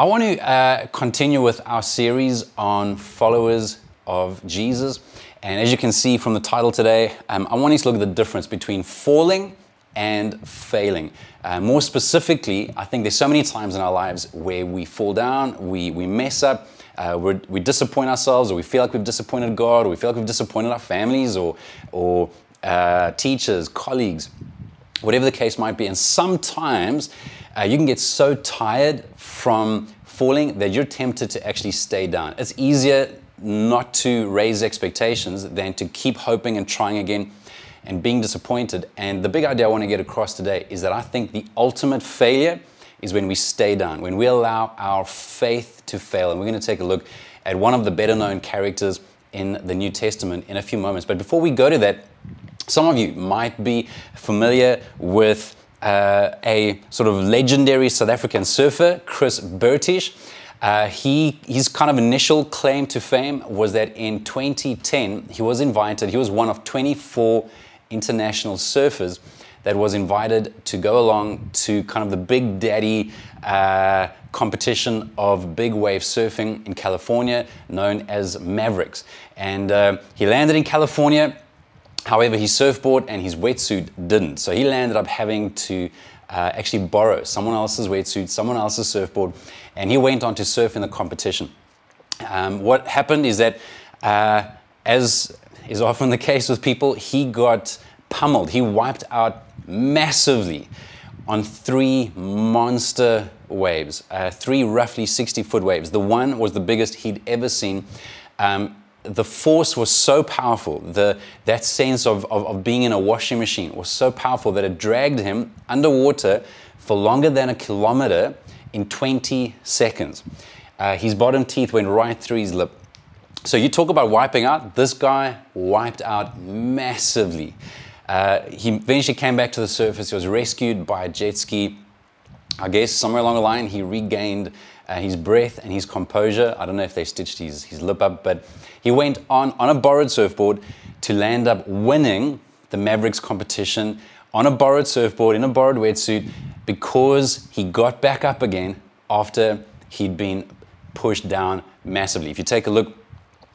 I want to uh, continue with our series on followers of Jesus. And as you can see from the title today, um, I want you to look at the difference between falling and failing. Uh, more specifically, I think there's so many times in our lives where we fall down, we, we mess up, uh, we disappoint ourselves, or we feel like we've disappointed God, or we feel like we've disappointed our families, or, or uh, teachers, colleagues, whatever the case might be. And sometimes uh, you can get so tired from falling that you're tempted to actually stay down. It's easier not to raise expectations than to keep hoping and trying again and being disappointed. And the big idea I want to get across today is that I think the ultimate failure is when we stay down, when we allow our faith to fail. And we're going to take a look at one of the better known characters in the New Testament in a few moments. But before we go to that, some of you might be familiar with uh, a sort of legendary South African surfer, Chris Bertish. Uh, he, his kind of initial claim to fame was that in 2010, he was invited, he was one of 24 international surfers that was invited to go along to kind of the Big Daddy uh, competition of big wave surfing in California, known as Mavericks. And uh, he landed in California However, his surfboard and his wetsuit didn't. So he landed up having to uh, actually borrow someone else's wetsuit, someone else's surfboard, and he went on to surf in the competition. Um, what happened is that, uh, as is often the case with people, he got pummeled. He wiped out massively on three monster waves, uh, three roughly 60 foot waves. The one was the biggest he'd ever seen. Um, the force was so powerful, the, that sense of, of, of, being in a washing machine was so powerful that it dragged him underwater for longer than a kilometer in 20 seconds. Uh, his bottom teeth went right through his lip. So you talk about wiping out, this guy wiped out massively. Uh, he eventually came back to the surface. He was rescued by a jet ski. I guess somewhere along the line, he regained uh, his breath and his composure. I don't know if they stitched his, his lip up, but he went on on a borrowed surfboard to land up winning the Mavericks competition on a borrowed surfboard in a borrowed wetsuit because he got back up again after he'd been pushed down massively. If you take a look,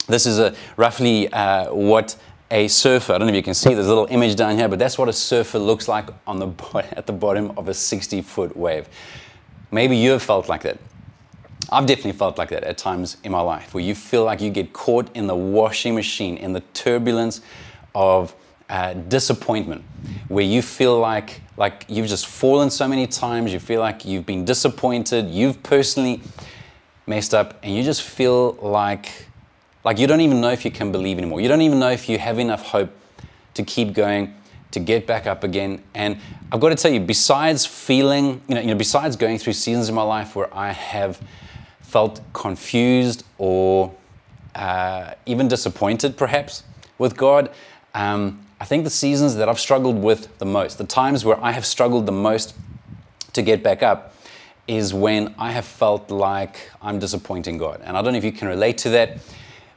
this is a roughly uh, what a surfer, I don't know if you can see this little image down here, but that's what a surfer looks like on the at the bottom of a 60 foot wave. Maybe you have felt like that. I've definitely felt like that at times in my life, where you feel like you get caught in the washing machine, in the turbulence of uh, disappointment, where you feel like like you've just fallen so many times, you feel like you've been disappointed, you've personally messed up, and you just feel like like you don't even know if you can believe anymore. You don't even know if you have enough hope to keep going, to get back up again. And I've got to tell you, besides feeling, you know, you know besides going through seasons in my life where I have felt confused or uh, even disappointed, perhaps, with God. Um, I think the seasons that I've struggled with the most, the times where I have struggled the most to get back up, is when I have felt like I'm disappointing God. And I don't know if you can relate to that,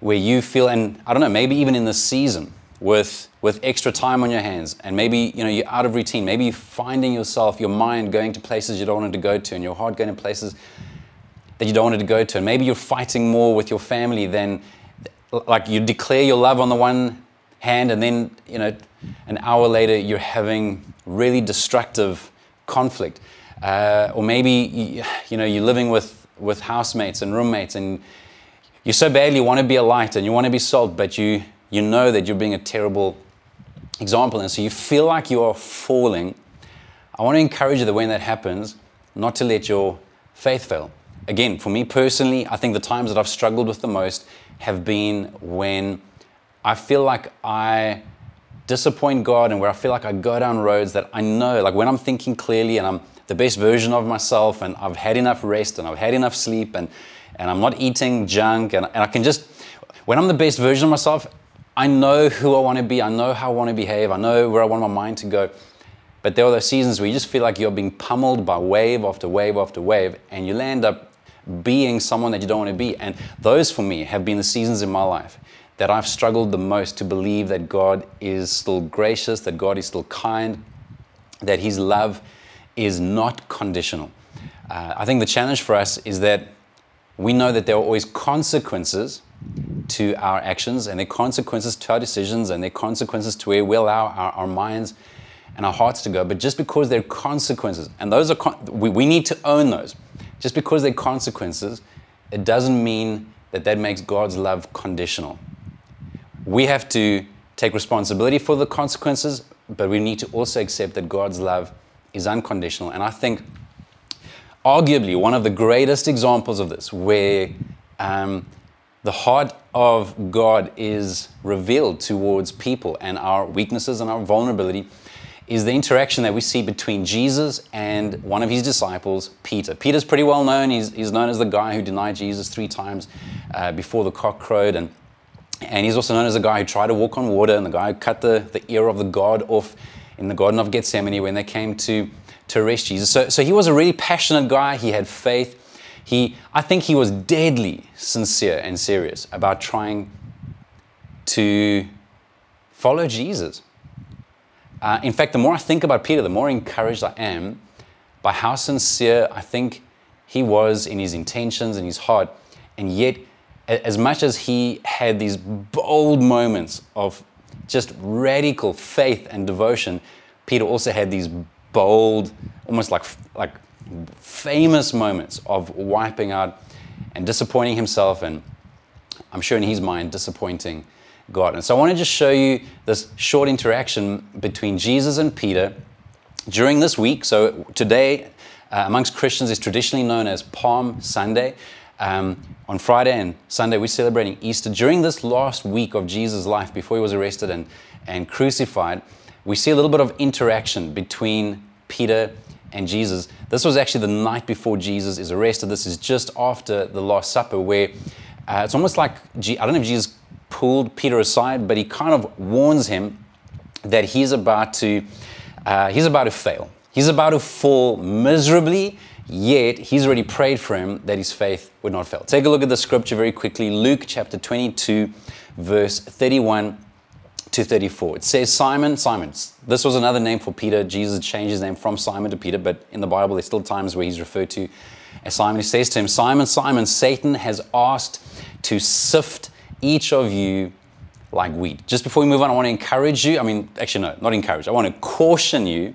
where you feel, and I don't know, maybe even in this season, with with extra time on your hands and maybe you know you're out of routine maybe you're finding yourself your mind going to places you don't want to go to and your heart going to places that you don't want to go to. And maybe you're fighting more with your family than, like, you declare your love on the one hand, and then, you know, an hour later you're having really destructive conflict. Uh, or maybe, you, you know, you're living with, with housemates and roommates, and you so badly want to be a light and you want to be salt, but you, you know that you're being a terrible example. And so you feel like you are falling. I want to encourage you that when that happens, not to let your faith fail again, for me personally, I think the times that I've struggled with the most have been when I feel like I disappoint God and where I feel like I go down roads that I know, like when I'm thinking clearly and I'm the best version of myself and I've had enough rest and I've had enough sleep and, and I'm not eating junk and, and I can just, when I'm the best version of myself, I know who I want to be, I know how I want to behave, I know where I want my mind to go. But there are those seasons where you just feel like you're being pummeled by wave after wave after wave, and you land up being someone that you don't want to be. And those for me have been the seasons in my life that I've struggled the most to believe that God is still gracious, that God is still kind, that His love is not conditional. Uh, I think the challenge for us is that we know that there are always consequences to our actions and there are consequences to our decisions and there are consequences to where we allow our, our minds and our hearts to go. But just because there are consequences, and those are, con- we, we need to own those, just because there are consequences, it doesn't mean that that makes God's love conditional. We have to take responsibility for the consequences, but we need to also accept that God's love is unconditional. And I think, arguably, one of the greatest examples of this, where um, the heart of God is revealed towards people and our weaknesses and our vulnerability, is the interaction that we see between Jesus and one of his disciples, Peter. Peter's pretty well known. He's, he's known as the guy who denied Jesus three times uh, before the cock crowed. And, and he's also known as the guy who tried to walk on water and the guy who cut the, the ear of the God off in the Garden of Gethsemane when they came to, to arrest Jesus. So, so he was a really passionate guy. He had faith. He, I think he was deadly sincere and serious about trying to follow Jesus. Uh, in fact, the more I think about Peter, the more encouraged I am by how sincere I think he was in his intentions and his heart. And yet, as much as he had these bold moments of just radical faith and devotion, Peter also had these bold, almost like, like famous moments of wiping out and disappointing himself, and I'm sure in his mind, disappointing God. And so I want to just show you this short interaction between Jesus and Peter during this week. So today, uh, amongst Christians, is traditionally known as Palm Sunday. Um, on Friday and Sunday, we're celebrating Easter. During this last week of Jesus' life, before he was arrested and, and crucified, we see a little bit of interaction between Peter and Jesus. This was actually the night before Jesus is arrested. This is just after the Last Supper, where uh, it's almost like, I don't know if Jesus pulled Peter aside, but he kind of warns him that he's about to, uh, he's about to fail. He's about to fall miserably, yet he's already prayed for him that his faith would not fail. Take a look at the scripture very quickly Luke chapter 22, verse 31 to 34. It says, Simon, Simon. This was another name for Peter. Jesus changed his name from Simon to Peter, but in the Bible, there's still times where he's referred to as Simon. He says to him, Simon, Simon, Satan has asked to sift each of you like wheat. Just before we move on, I want to encourage you. I mean, actually, no, not encourage. I want to caution you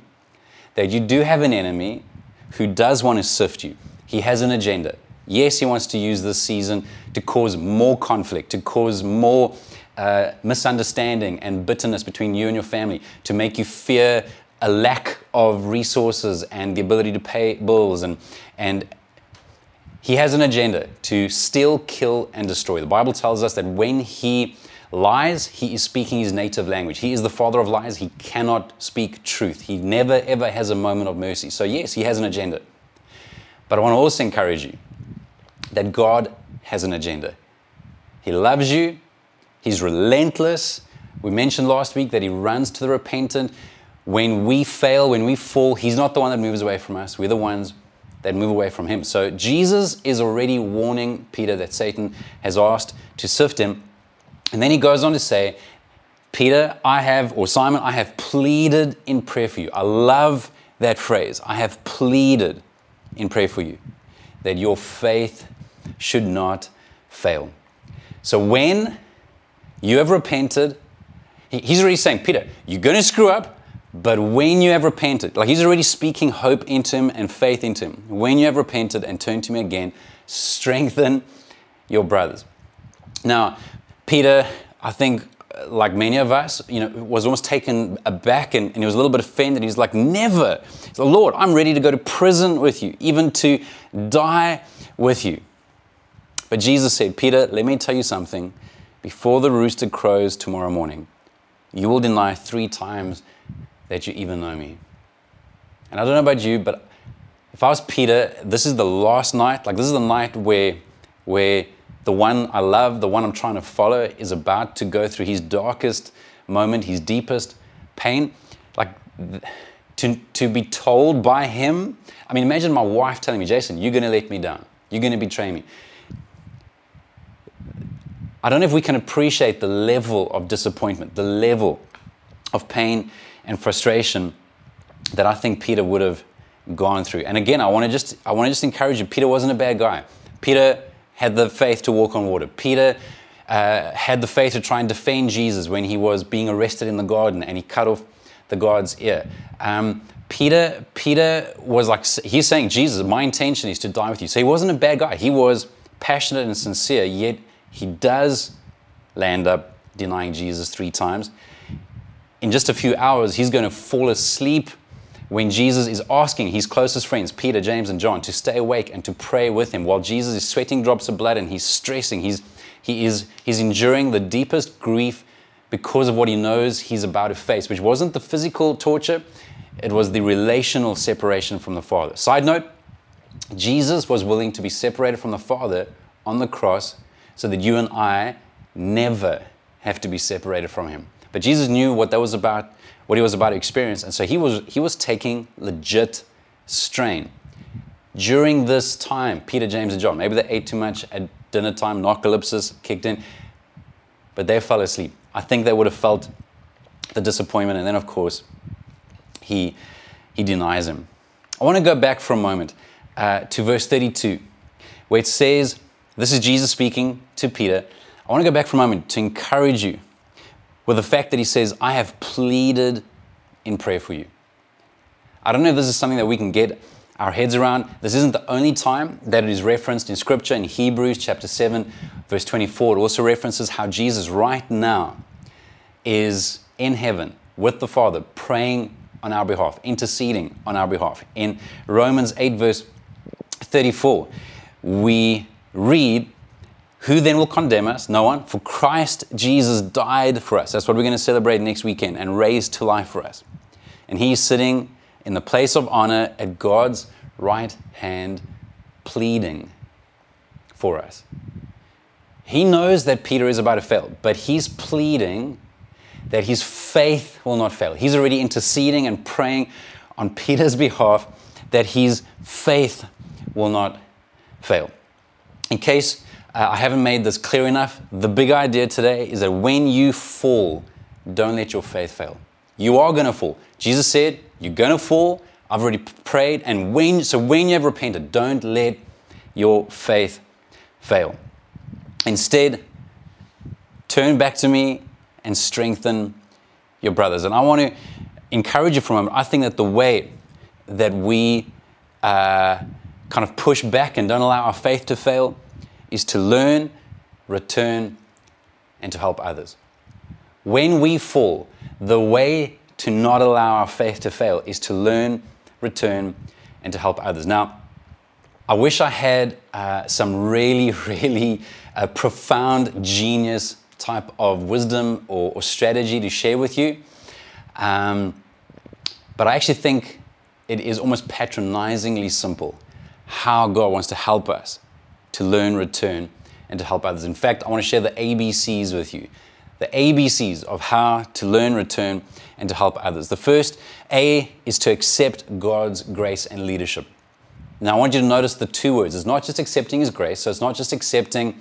that you do have an enemy who does want to sift you. He has an agenda. Yes, he wants to use this season to cause more conflict, to cause more uh, misunderstanding and bitterness between you and your family, to make you fear a lack of resources and the ability to pay bills and, and he has an agenda to steal, kill, and destroy. The Bible tells us that when he lies, he is speaking his native language. He is the father of lies. He cannot speak truth. He never, ever has a moment of mercy. So, yes, he has an agenda. But I want to also encourage you that God has an agenda. He loves you, He's relentless. We mentioned last week that He runs to the repentant. When we fail, when we fall, He's not the one that moves away from us. We're the ones that move away from him. So Jesus is already warning Peter that Satan has asked to sift him. And then he goes on to say, Peter, I have, or Simon, I have pleaded in prayer for you. I love that phrase. I have pleaded in prayer for you that your faith should not fail. So when you have repented, he's already saying, Peter, you're going to screw up. But when you have repented, like he's already speaking hope into him and faith into him. When you have repented and turned to me again, strengthen your brothers. Now, Peter, I think, uh, like many of us, you know, was almost taken aback and, and he was a little bit offended. He's like, never. He's like, Lord, I'm ready to go to prison with you, even to die with you. But Jesus said, Peter, let me tell you something. Before the rooster crows tomorrow morning, you will deny three times that you even know me. And I don't know about you, but if I was Peter, this is the last night, like this is the night where, where the one I love, the one I'm trying to follow, is about to go through his darkest moment, his deepest pain. Like to, to be told by him, I mean, imagine my wife telling me, Jason, you're going to let me down. You're going to betray me. I don't know if we can appreciate the level of disappointment, the level of pain and frustration that I think Peter would have gone through. And again, I want to just I want to just encourage you. Peter wasn't a bad guy. Peter had the faith to walk on water. Peter uh, had the faith to try and defend Jesus when he was being arrested in the garden and he cut off the guard's ear. Um, Peter, Peter was like, he's saying, Jesus, my intention is to die with you. So he wasn't a bad guy. He was passionate and sincere, yet he does land up denying Jesus three times. In just a few hours, he's going to fall asleep when Jesus is asking his closest friends, Peter, James, and John, to stay awake and to pray with him while Jesus is sweating drops of blood and he's stressing. He's, he is, he's enduring the deepest grief because of what he knows he's about to face, which wasn't the physical torture, it was the relational separation from the Father. Side note Jesus was willing to be separated from the Father on the cross so that you and I never have to be separated from him. But Jesus knew what that was about what he was about to experience. And so he was, he was taking legit strain. During this time, Peter, James, and John, maybe they ate too much at dinner time, narcolepsis kicked in, but they fell asleep. I think they would have felt the disappointment. And then, of course, he, he denies him. I want to go back for a moment uh, to verse 32, where it says, This is Jesus speaking to Peter. I want to go back for a moment to encourage you with the fact that he says, I have pleaded in prayer for you. I don't know if this is something that we can get our heads around. This isn't the only time that it is referenced in Scripture. In Hebrews chapter 7, verse 24, it also references how Jesus right now is in heaven with the Father, praying on our behalf, interceding on our behalf. In Romans 8, verse 34, we read who then will condemn us? No one. For Christ Jesus died for us. That's what we're going to celebrate next weekend and raised to life for us. And he's sitting in the place of honor at God's right hand, pleading for us. He knows that Peter is about to fail, but he's pleading that his faith will not fail. He's already interceding and praying on Peter's behalf that his faith will not fail. In case uh, I haven't made this clear enough. The big idea today is that when you fall, don't let your faith fail. You are going to fall. Jesus said, You're going to fall. I've already prayed. And when, so when you have repented, don't let your faith fail. Instead, turn back to me and strengthen your brothers. And I want to encourage you for a moment. I think that the way that we uh, kind of push back and don't allow our faith to fail is to learn, return, and to help others. When we fall, the way to not allow our faith to fail is to learn, return, and to help others. Now, I wish I had uh, some really, really uh, profound genius type of wisdom or, or, strategy to share with you. Um, but I actually think it is almost patronizingly simple how God wants to help us to learn, return, and to help others. In fact, I want to share the ABCs with you. The ABCs of how to learn, return, and to help others. The first A is to accept God's grace and leadership. Now, I want you to notice the two words. It's not just accepting His grace, so it's not just accepting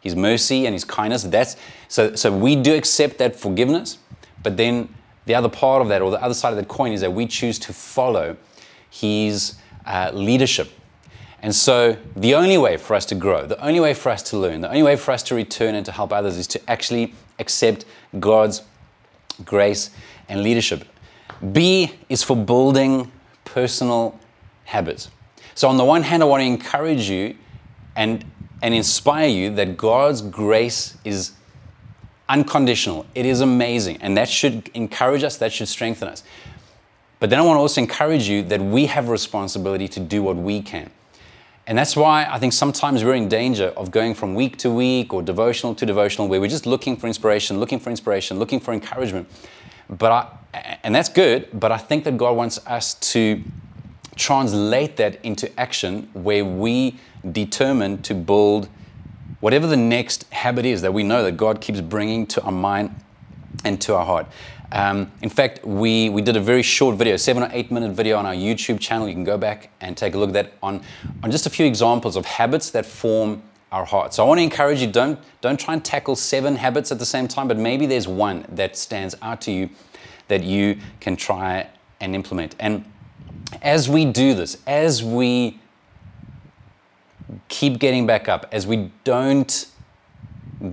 His mercy and His kindness. That's so. So we do accept that forgiveness, but then the other part of that, or the other side of that coin, is that we choose to follow His uh, leadership. And so, the only way for us to grow, the only way for us to learn, the only way for us to return and to help others is to actually accept God's grace and leadership. B is for building personal habits. So, on the one hand, I want to encourage you and, and inspire you that God's grace is unconditional, it is amazing, and that should encourage us, that should strengthen us. But then I want to also encourage you that we have a responsibility to do what we can. And that's why I think sometimes we're in danger of going from week to week or devotional to devotional, where we're just looking for inspiration, looking for inspiration, looking for encouragement. But I, and that's good, but I think that God wants us to translate that into action where we determine to build whatever the next habit is that we know that God keeps bringing to our mind and to our heart. Um, in fact, we, we did a very short video, seven or eight minute video on our YouTube channel. You can go back and take a look at that on, on just a few examples of habits that form our heart. So I want to encourage you, don't, don't try and tackle seven habits at the same time, but maybe there's one that stands out to you that you can try and implement. And as we do this, as we keep getting back up, as we don't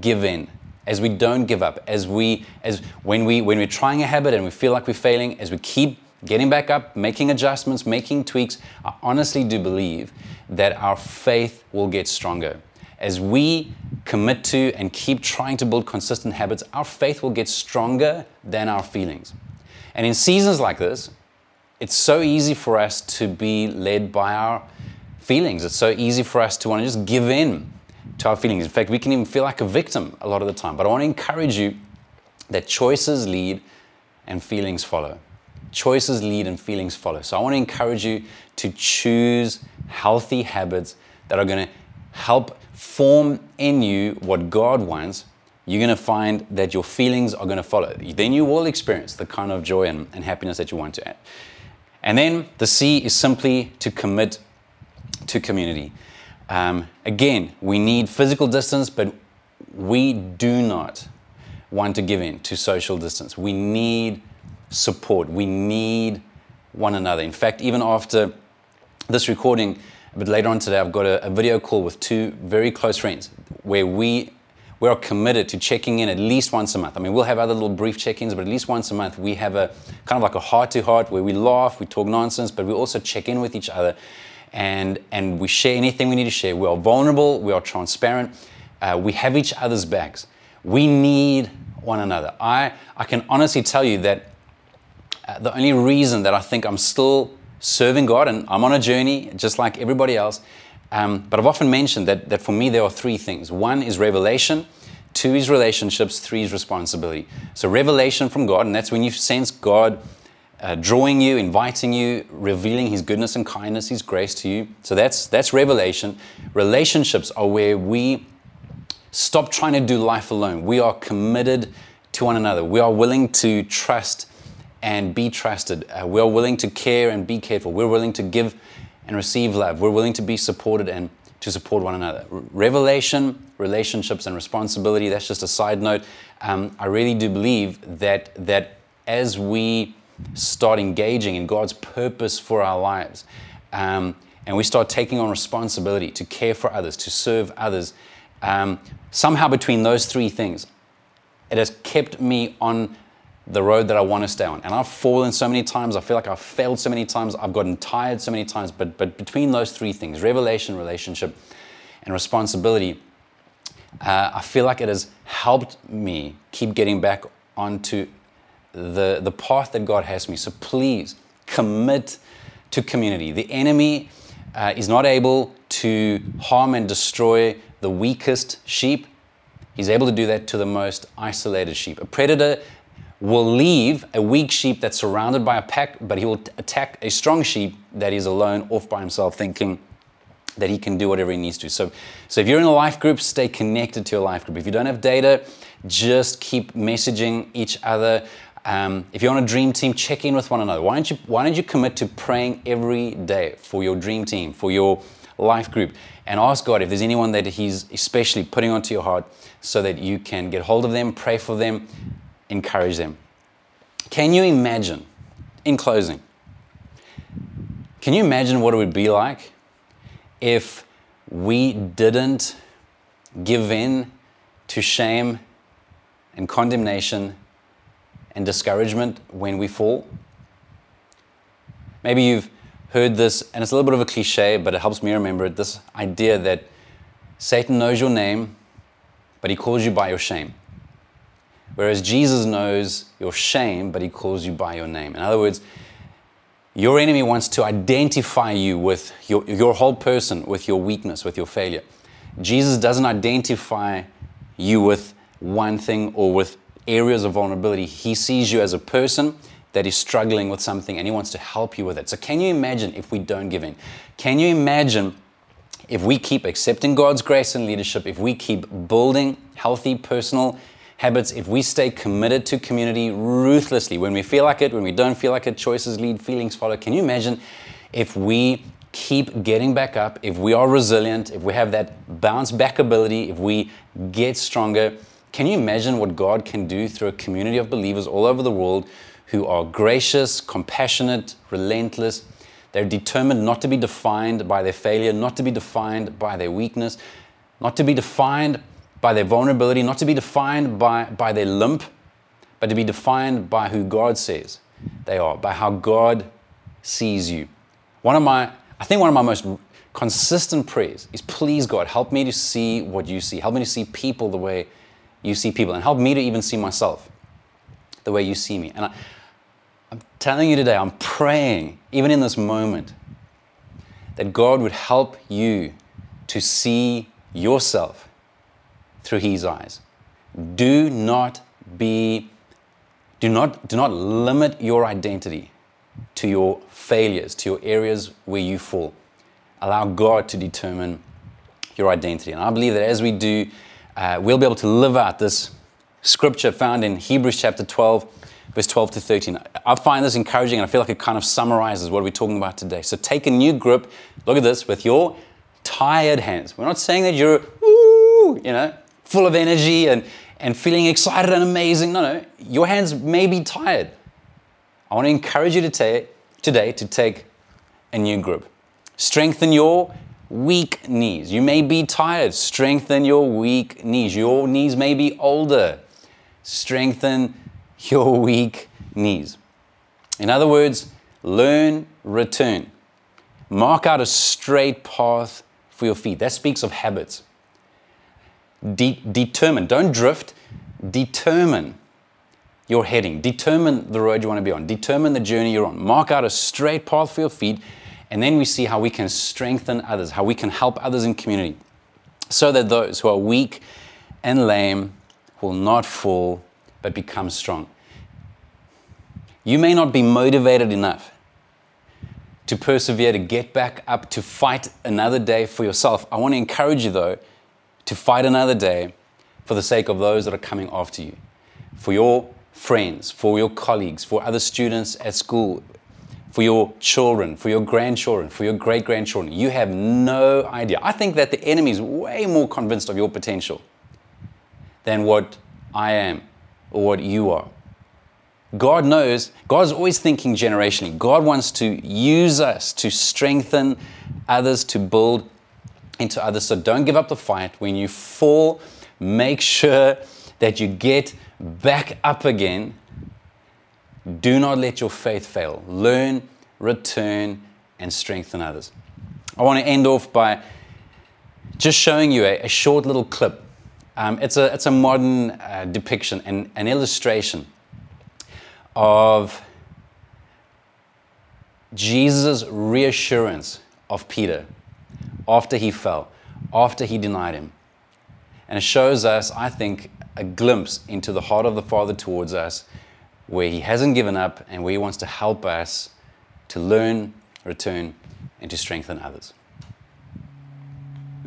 give in, as we don't give up, as we as when we when we're trying a habit and we feel like we're failing, as we keep getting back up, making adjustments, making tweaks, I honestly do believe that our faith will get stronger. As we commit to and keep trying to build consistent habits, our faith will get stronger than our feelings. And in seasons like this, it's so easy for us to be led by our feelings. It's so easy for us to want to just give in to our feelings. In fact, we can even feel like a victim a lot of the time. But I want to encourage you that choices lead and feelings follow. Choices lead and feelings follow. So I want to encourage you to choose healthy habits that are going to help form in you what God wants. You're going to find that your feelings are going to follow. Then you will experience the kind of joy and, and happiness that you want to add. And then the C is simply to commit to community. Um, again, we need physical distance, but we do not want to give in to social distance. We need support. We need one another. In fact, even after this recording, a bit later on today, I've got a, a video call with two very close friends where we we are committed to checking in at least once a month. I mean, we'll have other little brief check-ins, but at least once a month we have a kind of like a heart-to-heart where we laugh, we talk nonsense, but we also check in with each other, and and we share anything we need to share. We are vulnerable, we are transparent, uh, we have each other's backs. We need one another. I I can honestly tell you that uh, the only reason that I think I'm still serving God and I'm on a journey just like everybody else. Um, but I've often mentioned that, that for me there are three things. One is revelation, two is relationships, three is responsibility. So, revelation from God, and that's when you sense God uh, drawing you, inviting you, revealing His goodness and kindness, His grace to you. So, that's, that's revelation. Relationships are where we stop trying to do life alone. We are committed to one another, we are willing to trust and be trusted. Uh, we're willing to care and be careful. We're willing to give and receive love. We're willing to be supported and to support one another. Revelation, relationships, and responsibility. That's just a side note. Um, I really do believe that that as we start engaging in God's purpose for our lives, um, and we start taking on responsibility to care for others, to serve others, um, somehow between those three things, it has kept me on the road that I want to stay on. And I've fallen so many times. I feel like I've failed so many times. I've gotten tired so many times. But, but between those three things revelation, relationship, and responsibility uh, I feel like it has helped me keep getting back onto the, the path that God has me. So please commit to community. The enemy uh, is not able to harm and destroy the weakest sheep. He's able to do that to the most isolated sheep. A predator will leave a weak sheep that's surrounded by a pack, but he will attack a strong sheep that is alone, off by himself, thinking that he can do whatever he needs to. So, so if you're in a life group, stay connected to a life group. If you don't have data, just keep messaging each other. Um, if you're on a dream team, check in with one another. Why don't you Why don't you commit to praying every day for your dream team, for your life group, and ask God if there's anyone that He's especially putting onto your heart, so that you can get hold of them, pray for them, encourage them. Can you imagine, in closing, can you imagine what it would be like if we didn't give in to shame and condemnation and discouragement when we fall? Maybe you've heard this, and it's a little bit of a cliche, but it helps me remember it this idea that Satan knows your name, but he calls you by your shame. Whereas Jesus knows your shame, but he calls you by your name. In other words, your enemy wants to identify you with your, your whole person, with your weakness, with your failure. Jesus doesn't identify you with one thing or with areas of vulnerability. He sees you as a person that is struggling with something and he wants to help you with it. So, can you imagine if we don't give in? Can you imagine if we keep accepting God's grace and leadership, if we keep building healthy personal habits, if we stay committed to community ruthlessly, when we feel like it, when we don't feel like it, choices lead, feelings follow. Can you imagine if we keep getting back up, if we are resilient, if we have that bounce back ability, if we get stronger? Can you imagine what God can do through a community of believers all over the world who are gracious, compassionate, relentless? They're determined not to be defined by their failure, not to be defined by their weakness, not to be defined by their vulnerability, not to be defined by, by their limp, but to be defined by who God says they are, by how God sees you. One of my, I think one of my most consistent prayers is please God, help me to see what you see. Help me to see people the way you see people, and help me to even see myself the way you see me. And I, I'm telling you today, I'm praying, even in this moment, that God would help you to see yourself through His eyes. Do not be, do not, do not limit your identity to your failures, to your areas where you fall. Allow God to determine your identity. And I believe that as we do, uh, we'll be able to live out this scripture found in Hebrews chapter 12, verse 12 to 13. I find this encouraging and I feel like it kind of summarizes what we're talking about today. So take a new grip, look at this, with your tired hands. We're not saying that you're, woo, you know, full of energy and, and feeling excited and amazing. No, no, your hands may be tired. I want to encourage you to take, today to take a new grip. Strengthen your weak knees. You may be tired. Strengthen your weak knees. Your knees may be older. Strengthen your weak knees. In other words, learn, return. Mark out a straight path for your feet. That speaks of habits. De- determine, don't drift, determine your heading. Determine the road you want to be on. Determine the journey you're on. Mark out a straight path for your feet, and then we see how we can strengthen others, how we can help others in community, so that those who are weak and lame will not fall but become strong. You may not be motivated enough to persevere, to get back up, to fight another day for yourself. I want to encourage you, though, to fight another day for the sake of those that are coming after you, for your friends, for your colleagues, for other students at school, for your children, for your grandchildren, for your great grandchildren. You have no idea. I think that the enemy is way more convinced of your potential than what I am or what you are. God knows, God's always thinking generationally. God wants to use us to strengthen others, to build into others. So don't give up the fight. When you fall, make sure that you get back up again. Do not let your faith fail. Learn, return, and strengthen others. I want to end off by just showing you a, a short little clip. Um, it's, a, it's a modern uh, depiction and an illustration of Jesus' reassurance of Peter after he fell, after he denied him. And it shows us, I think, a glimpse into the heart of the Father towards us, where He hasn't given up and where He wants to help us to learn, return, and to strengthen others.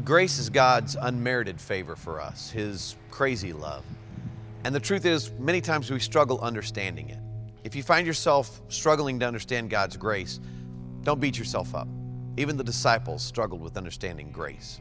Grace is God's unmerited favor for us, His crazy love. And the truth is, many times we struggle understanding it. If you find yourself struggling to understand God's grace, don't beat yourself up. Even the disciples struggled with understanding grace.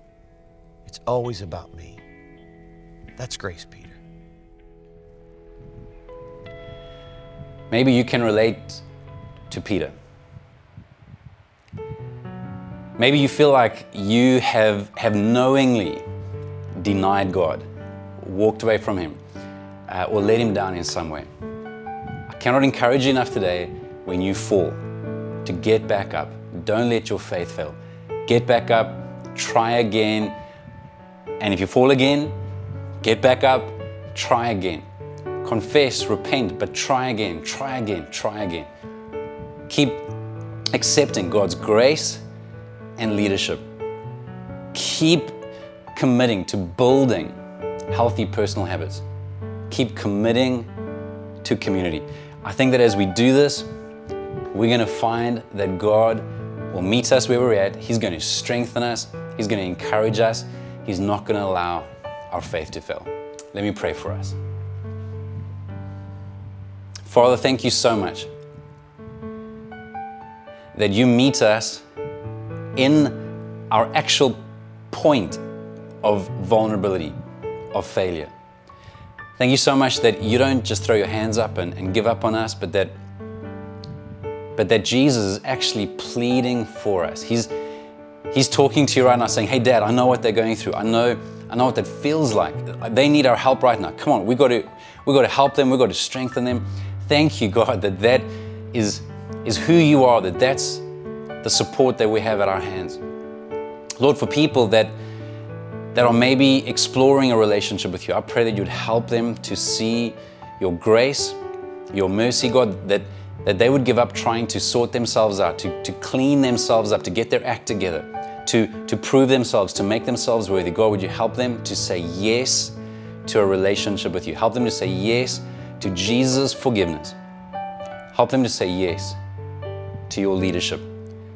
it's always about me. That's grace, Peter. Maybe you can relate to Peter. Maybe you feel like you have, have knowingly denied God, walked away from Him, uh, or let Him down in some way. I cannot encourage you enough today when you fall to get back up. Don't let your faith fail. Get back up, try again, and if you fall again, get back up, try again. Confess, repent, but try again, try again, try again. Keep accepting God's grace and leadership. Keep committing to building healthy personal habits. Keep committing to community. I think that as we do this, we're going to find that God will meet us where we're at. He's going to strengthen us. He's going to encourage us. He's not going to allow our faith to fail. Let me pray for us. Father, thank you so much that you meet us in our actual point of vulnerability, of failure. Thank you so much that you don't just throw your hands up and, and give up on us, but that but that Jesus is actually pleading for us. He's He's talking to you right now saying, Hey dad, I know what they're going through. I know, I know what that feels like. They need our help right now. Come on, we got to we got to help them, we got to strengthen them. Thank you, God, that that is is who you are, that that's the support that we have at our hands. Lord, for people that that are maybe exploring a relationship with you, I pray that you'd help them to see your grace, your mercy, God, that, that they would give up trying to sort themselves out, to, to clean themselves up, to get their act together, to, to prove themselves, to make themselves worthy. God, would you help them to say yes to a relationship with you? Help them to say yes to Jesus' forgiveness. Help them to say yes to your leadership,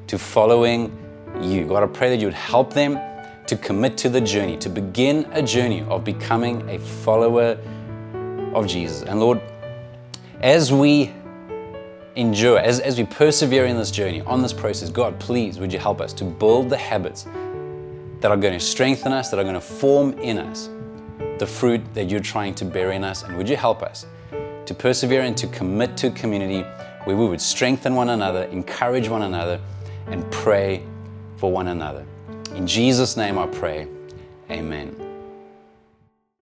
to following you. God, I pray that you would help them to commit to the journey, to begin a journey of becoming a follower of Jesus. And Lord, as we endure, as, as we persevere in this journey, on this process, God, please, would you help us to build the habits that are going to strengthen us, that are going to form in us the fruit that you're trying to bear in us? And would you help us to persevere and to commit to community where we would strengthen one another, encourage one another, and pray for one another? In Jesus' name I pray, amen.